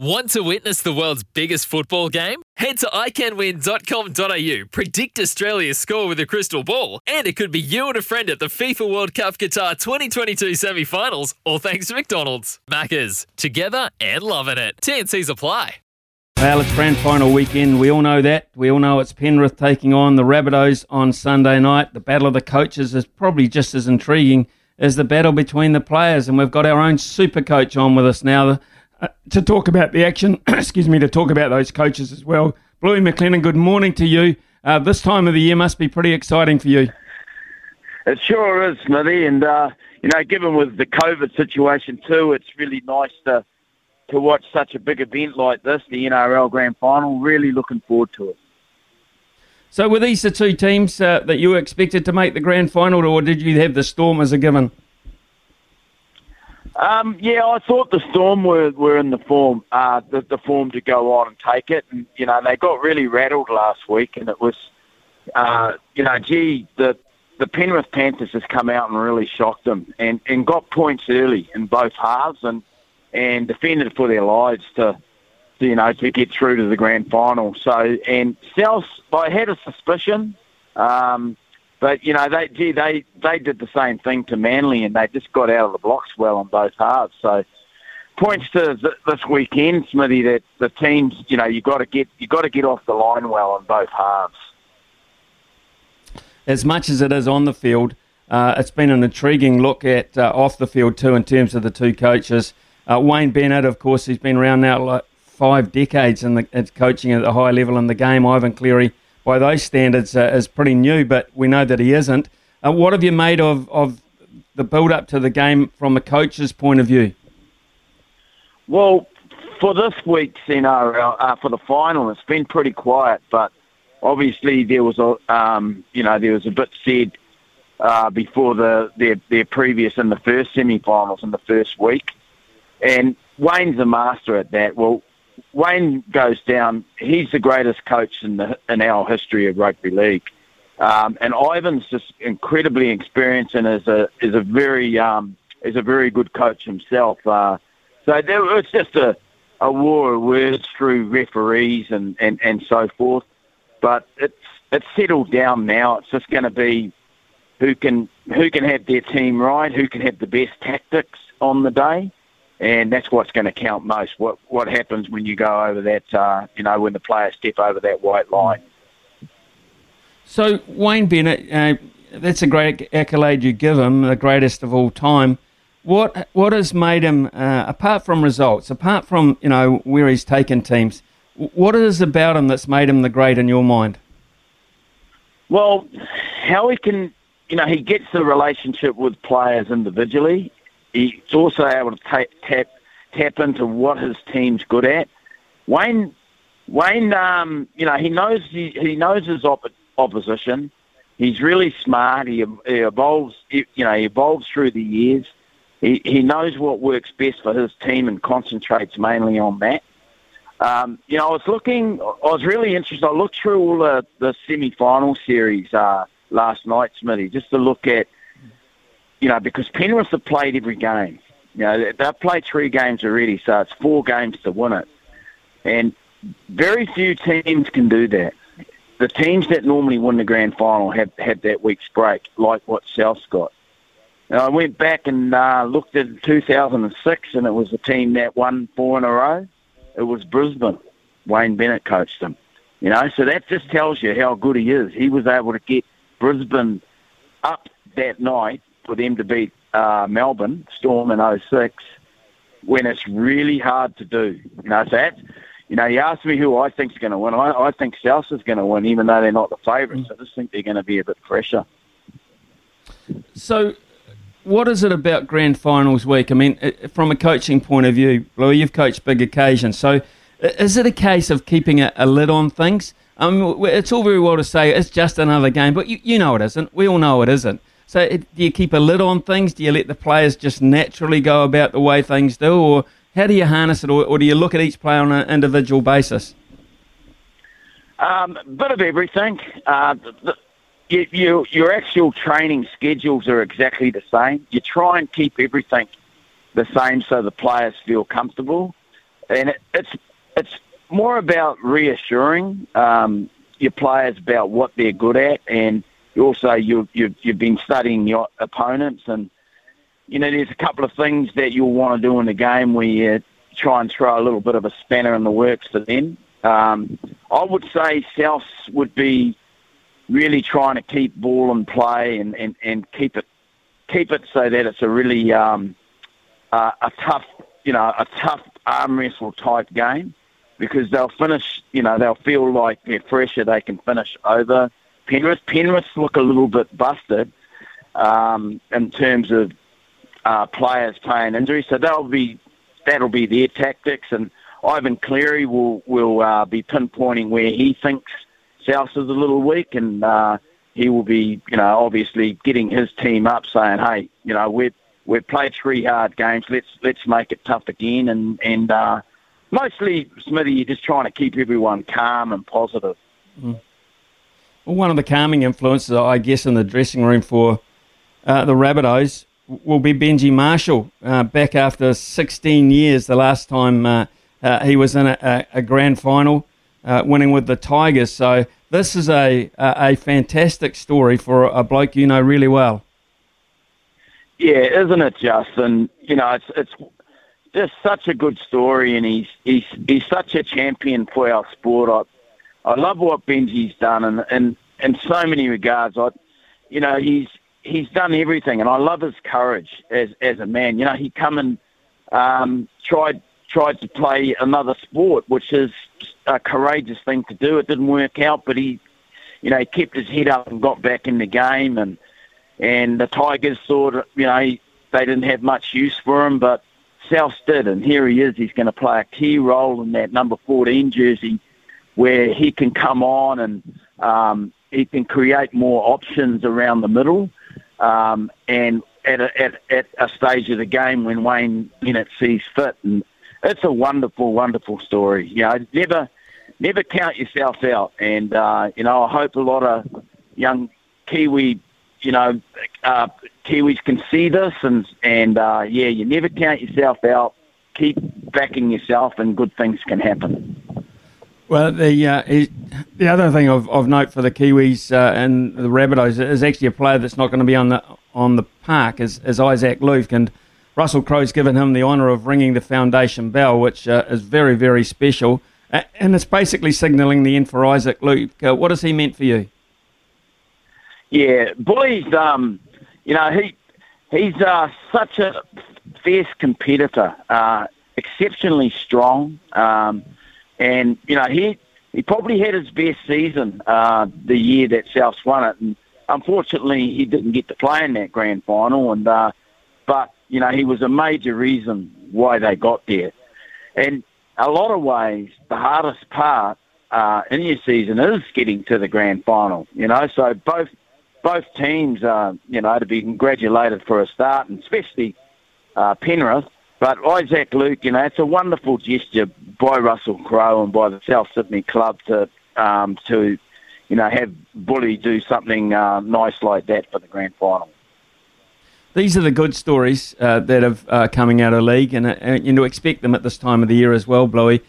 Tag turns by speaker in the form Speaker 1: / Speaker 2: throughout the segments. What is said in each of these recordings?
Speaker 1: Want to witness the world's biggest football game? Head to iCanWin.com.au, predict Australia's score with a crystal ball, and it could be you and a friend at the FIFA World Cup Qatar 2022 semi finals, all thanks to McDonald's. Maccas, together and loving it. TNC's apply.
Speaker 2: Well, it's grand final weekend. We all know that. We all know it's Penrith taking on the Rabbitohs on Sunday night. The battle of the coaches is probably just as intriguing as the battle between the players. And we've got our own super coach on with us now uh, to talk about the action. excuse me, to talk about those coaches as well. Bluey McLennan, good morning to you. Uh, this time of the year must be pretty exciting for you.
Speaker 3: It sure is, Smithy. And, uh, you know, given with the COVID situation too, it's really nice to to watch such a big event like this, the NRL Grand Final. Really looking forward to it.
Speaker 2: So, were these the two teams uh, that you were expected to make the grand final, or did you have the Storm as a given?
Speaker 3: Um, yeah, I thought the Storm were, were in the form, uh, the, the form to go on and take it. And, you know, they got really rattled last week, and it was, uh, you know, gee, the the Penrith Panthers has come out and really shocked them and, and got points early in both halves and, and defended for their lives to, to, you know, to get through to the grand final. So, and South, I had a suspicion, um, but you know, they gee, they they did the same thing to Manly, and they just got out of the blocks well on both halves. So, points to th- this weekend, Smithy, that the teams, you know, you got to get you got to get off the line well on both halves.
Speaker 2: As much as it is on the field, uh, it's been an intriguing look at uh, off the field too in terms of the two coaches. Uh, Wayne Bennett, of course, he's been around now like five decades in the at coaching at the high level in the game. Ivan Cleary, by those standards, uh, is pretty new, but we know that he isn't. Uh, what have you made of, of the build up to the game from a coach's point of view?
Speaker 3: Well, for this week's NRL, uh, for the final, it's been pretty quiet, but obviously there was a, um, you know, there was a bit said uh, before the their, their previous in the first semi-finals in the first week, and Wayne's a master at that. Well, Wayne goes down. He's the greatest coach in the in our history of rugby league, um, and Ivan's just incredibly experienced and is a is a very um, is a very good coach himself. Uh, so there was just a a war of words through referees and, and, and so forth. But it's it's settled down now. It's just going to be who can who can have their team right, who can have the best tactics on the day, and that's what's going to count most. What what happens when you go over that, uh, you know, when the players step over that white line.
Speaker 2: So Wayne Bennett, uh, that's a great accolade you give him, the greatest of all time. What what has made him, uh, apart from results, apart from you know where he's taken teams, what is about him that's made him the great in your mind?
Speaker 3: Well, how he can, you know, he gets the relationship with players individually. He's also able to ta- tap tap into what his team's good at. Wayne, Wayne, um, you know, he knows he, he knows his op- opposition. He's really smart. He, he evolves, you know, he evolves through the years. He he knows what works best for his team and concentrates mainly on that. Um, you know, I was looking, I was really interested. I looked through all the, the semi-final series uh, last night, Smithy, just to look at, you know, because Penrith have played every game. You know, they've played three games already, so it's four games to win it. And very few teams can do that. The teams that normally win the grand final have had that week's break, like what South's got. Now, I went back and uh, looked at 2006, and it was a team that won four in a row. It was Brisbane. Wayne Bennett coached them. You know, so that just tells you how good he is. He was able to get Brisbane up that night for them to beat uh, Melbourne Storm in 06 when it's really hard to do. You know, so that's, you know, you asked me who I think's going to win. I, I think South is going to win, even though they're not the favourites. Mm. I just think they're going to be a bit fresher.
Speaker 2: So, what is it about grand finals week? I mean, from a coaching point of view, Bluey, you've coached big occasions. So, is it a case of keeping a, a lid on things? I mean, it's all very well to say it's just another game, but you, you know it isn't. We all know it isn't. So, it, do you keep a lid on things? Do you let the players just naturally go about the way things do, or how do you harness it, or, or do you look at each player on an individual basis?
Speaker 3: Um, bit of everything. Uh, the, you, you, your actual training schedules are exactly the same. You try and keep everything the same so the players feel comfortable, and it, it's it's more about reassuring um, your players about what they're good at, and also you, you you've been studying your opponents and you know, there's a couple of things that you'll want to do in the game where you try and throw a little bit of a spanner in the works for them. Um, I would say South would be really trying to keep ball and play and, and, and keep it keep it so that it's a really um, uh, a tough you know a tough arm wrestle type game because they'll finish you know they'll feel like they're fresher they can finish over Penrith. Penrith look a little bit busted um, in terms of uh, players playing injuries. So that'll be that'll be their tactics, and Ivan Cleary will will uh, be pinpointing where he thinks South is a little weak, and uh, he will be you know obviously getting his team up, saying, hey, you know we've we've played three hard games. Let's let's make it tough again, and and uh, mostly Smithy, you're just trying to keep everyone calm and positive. Mm.
Speaker 2: One of the calming influences, I guess, in the dressing room for uh, the Rabbitohs will be Benji Marshall uh, back after 16 years. The last time uh, uh, he was in a, a grand final, uh, winning with the Tigers. So this is a, a, a fantastic story for a bloke you know really well.
Speaker 3: Yeah, isn't it, Justin? You know, it's it's just such a good story, and he's he's he's such a champion for our sport. I I love what Benji's done, and and in so many regards, I you know he's he's done everything, and I love his courage as as a man. You know, he come and um, tried tried to play another sport, which is a courageous thing to do. It didn't work out, but he, you know, he kept his head up and got back in the game, and and the Tigers thought, you know, they didn't have much use for him, but South did, and here he is. He's going to play a key role in that number 14 jersey, where he can come on and um, he can create more options around the middle um, and at a, at, at a stage of the game when Wayne Bennett sees fit. And it's a wonderful, wonderful story. You know, never, never count yourself out. And, uh, you know, I hope a lot of young Kiwi, you know, uh, Kiwis can see this and, and uh, yeah, you never count yourself out. Keep backing yourself and good things can happen.
Speaker 2: Well, the uh, the other thing of, of note for the Kiwis uh, and the Rabbitohs is actually a player that's not going to be on the on the park is, is Isaac Luke, and Russell Crowe's given him the honour of ringing the foundation bell, which uh, is very very special, and it's basically signalling the end for Isaac Luke. Uh, what has he meant for you?
Speaker 3: Yeah, boys, um, you know he he's uh, such a fierce competitor, uh, exceptionally strong. Um, and, you know, he he probably had his best season uh, the year that Souths won it. And unfortunately, he didn't get to play in that grand final. And uh, But, you know, he was a major reason why they got there. And a lot of ways, the hardest part uh, in your season is getting to the grand final. You know, so both both teams, uh, you know, to be congratulated for a start, and especially uh, Penrith. But Isaac Luke, you know, it's a wonderful gesture by Russell Crowe and by the South Sydney Club to um, to you know have Bully do something uh, nice like that for the grand final.
Speaker 2: These are the good stories uh, that have uh, coming out of the league, and, uh, and you know expect them at this time of the year as well, Bluey.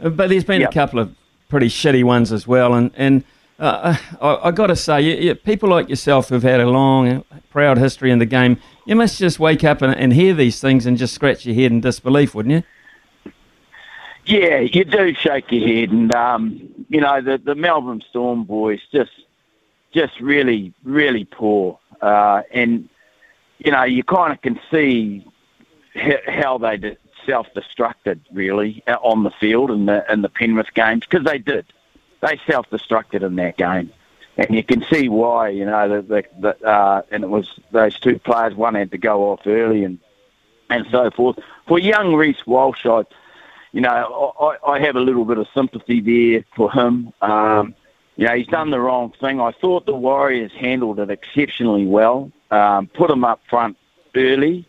Speaker 2: Uh, but there's been yep. a couple of pretty shitty ones as well, and and uh, I, I got to say, you, you, people like yourself who've had a long, proud history in the game, you must just wake up and, and hear these things and just scratch your head in disbelief, wouldn't you?
Speaker 3: Yeah, you do shake your head, and um, you know the the Melbourne Storm boys just just really really poor, uh, and you know you kind of can see how they self-destructed really uh, on the field in the in the Penrith games because they did. They self-destructed in that game, and you can see why. You know, the, the, uh, and it was those two players. One had to go off early, and and so forth. For young Reece Walsh, I, you know, I, I have a little bit of sympathy there for him. Um, you know, he's done the wrong thing. I thought the Warriors handled it exceptionally well. Um, put him up front early,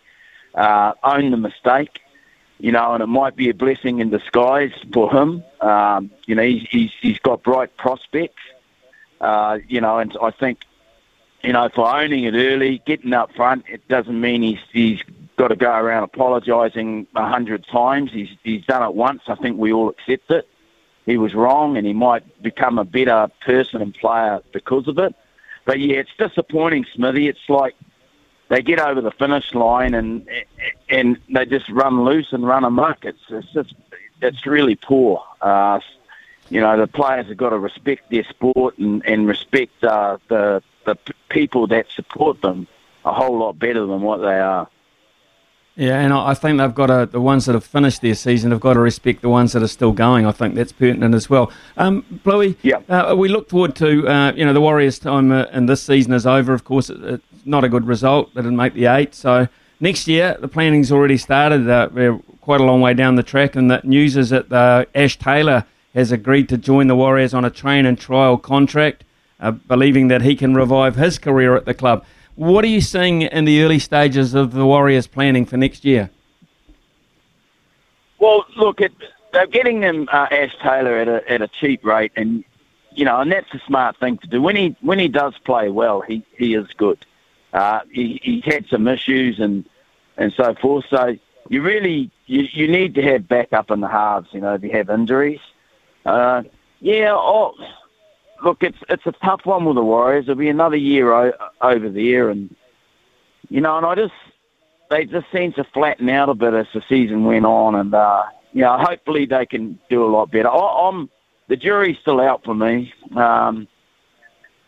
Speaker 3: uh, own the mistake, you know, and it might be a blessing in disguise for him. Um, you know, he's, he's, he's got bright prospects, uh, you know, and I think, you know, for owning it early, getting up front, it doesn't mean he's, he's got to go around apologising a hundred times. He's, he's done it once. I think we all accept it. He was wrong, and he might become a better person and player because of it. But yeah, it's disappointing, Smithy. It's like they get over the finish line and and they just run loose and run amok. It's it's just it's really poor. Uh, you know, the players have got to respect their sport and and respect uh, the the people that support them a whole lot better than what they are.
Speaker 2: Yeah, and I think they've got to, the ones that have finished their season have got to respect the ones that are still going. I think that's pertinent as well. Um, Bluey,
Speaker 3: yeah.
Speaker 2: Uh, we look forward to, uh, you know, the Warriors' time uh, in this season is over. Of course, it, it's not a good result. They didn't make the eight. So next year, the planning's already started. Uh, we're quite a long way down the track, and the news is that uh, Ash Taylor has agreed to join the Warriors on a train and trial contract, uh, believing that he can revive his career at the club. What are you seeing in the early stages of the Warriors' planning for next year?
Speaker 3: Well, look, it, they're getting them uh, Ash Taylor at a at a cheap rate, and you know, and that's a smart thing to do. When he when he does play well, he he is good. Uh, he had some issues and and so forth. So you really you you need to have backup in the halves. You know, if you have injuries. Uh, yeah, oh, look, it's it's a tough one with the Warriors. It'll be another year o- over there, and you know, and I just they just seem to flatten out a bit as the season went on, and uh, you know, hopefully they can do a lot better. I, I'm the jury's still out for me. Um,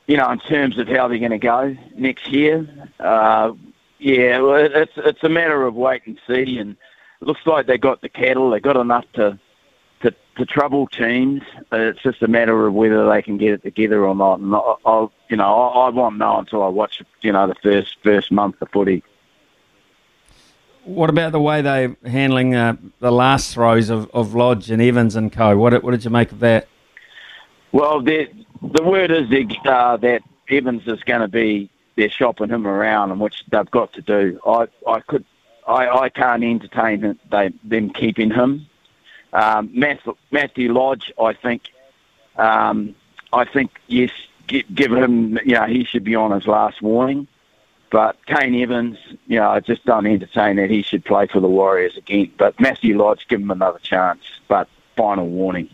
Speaker 3: you know, in terms of how they're going to go next year. Uh, yeah, well, it's it's a matter of wait and see, and looks like they got the cattle. They got enough to to, to trouble teams. It's just a matter of whether they can get it together or not. And I, I'll, you know, I, I won't know until I watch, you know, the first first month of footy.
Speaker 2: What about the way they're handling uh, the last throes of, of Lodge and Evans and co? What what did you make of that?
Speaker 3: Well, the the word is uh, that Evans is going to be they're shopping him around, and which they've got to do. I I could I, I can't entertain they, them keeping him. Um, Matthew, Lodge, I think, um, I think yes, give him. You know, he should be on his last warning. But Kane Evans, you know, I just don't entertain that he should play for the Warriors again. But Matthew Lodge, give him another chance. But final warning.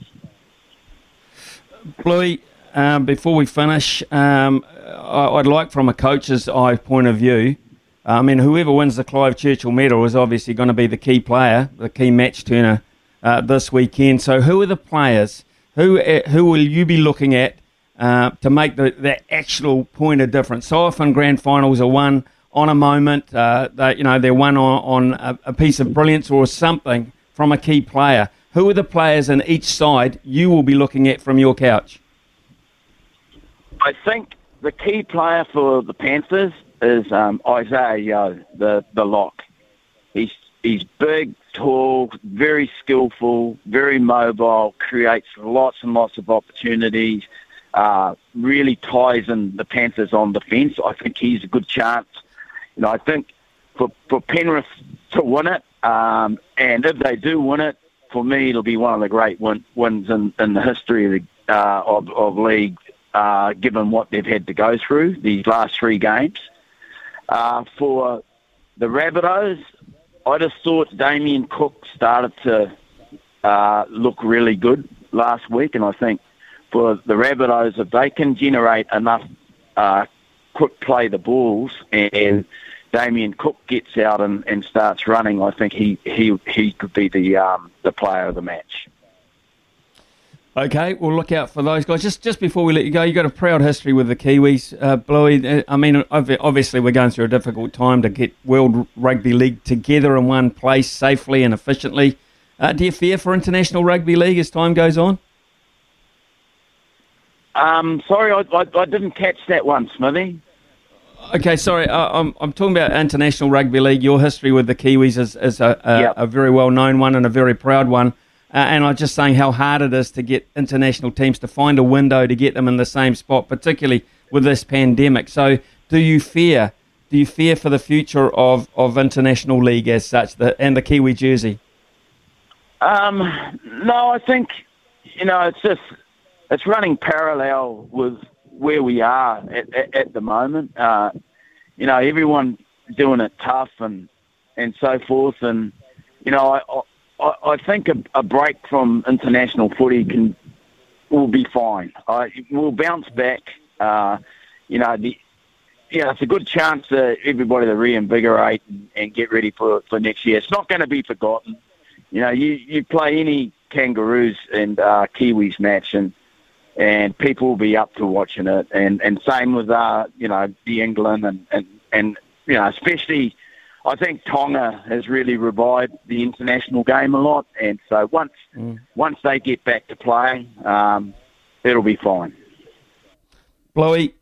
Speaker 2: Bluey, um, before we finish, um, I, would like from a coach's eye point of view. I mean, whoever wins the Clive Churchill Medal is obviously going to be the key player, the key match turner uh, this weekend. So, who are the players? Who uh, who will you be looking at uh, to make the, the actual point of difference? So often, grand finals are won on a moment. Uh, they, you know, they're won on, on a, a piece of brilliance or something from a key player. Who are the players in each side you will be looking at from your couch?
Speaker 3: I think the key player for the Panthers is um, Isaah Yeo, the the lock. He's he's big, tall, very skillful, very mobile, creates lots and lots of opportunities, uh, really ties in the Panthers on defence. I think he's a good chance. You know, I think for, for Penrith to win it, um, and if they do win it, for me, it'll be one of the great win, wins in, in the history of, the, uh, of, of league, uh, given what they've had to go through these last three games. Uh, for the Rabbitohs, I just thought Damien Cook started to uh, look really good last week, and I think for the Rabbitohs, if they can generate enough uh, quick play the balls and Damien Cook gets out and, and starts running, I think he, he, he could be the um, the player of the match.
Speaker 2: Okay, we'll look out for those guys. Just just before we let you go, you've got a proud history with the Kiwis, uh, Bluey. Uh, I mean, obviously we're going through a difficult time to get World Rugby League together in one place safely and efficiently. Uh, do you fear for international rugby league as time goes on?
Speaker 3: Um, sorry, I, I, I didn't catch that one, Smithy.
Speaker 2: Okay, sorry. Uh, I'm I'm talking about international rugby league. Your history with the Kiwis is, is a, a, yep. a very well known one and a very proud one. Uh, and I'm just saying how hard it is to get international teams to find a window to get them in the same spot, particularly with this pandemic. So, do you fear? Do you fear for the future of, of international league as such, the, and the Kiwi jersey?
Speaker 3: Um, no, I think you know it's just it's running parallel with where we are at, at, at the moment. Uh, you know, everyone doing it tough and and so forth, and you know, I I, I think a, a, break from international footy can will be fine. I, we'll bounce back. Uh, you know, the, know, it's a good chance for everybody to reinvigorate and, and get ready for, for next year. It's not going to be forgotten. You know, you, you play any Kangaroos and uh, Kiwis match and and people will be up to watching it. And, and same with, uh, you know, the England and, and, and, you know, especially I think Tonga has really revived the international game a lot, and so once mm. once they get back to play, um, it'll be fine.
Speaker 2: Bluey,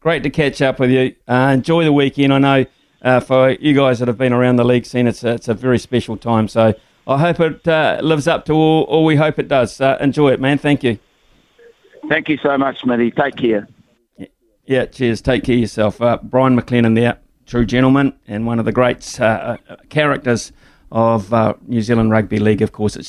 Speaker 2: great to catch up with you. Uh, enjoy the weekend. I know uh, for you guys that have been around the league scene, it's a, it's a very special time. So I hope it uh, lives up to all, all we hope it does. Uh, enjoy it, man. Thank you.
Speaker 3: Thank you so much, Smithy. Take care.
Speaker 2: Yeah, cheers. Take care of yourself. Uh, Brian McLennan there true gentleman and one of the great uh, uh, characters of uh, New Zealand Rugby League. Of course, it's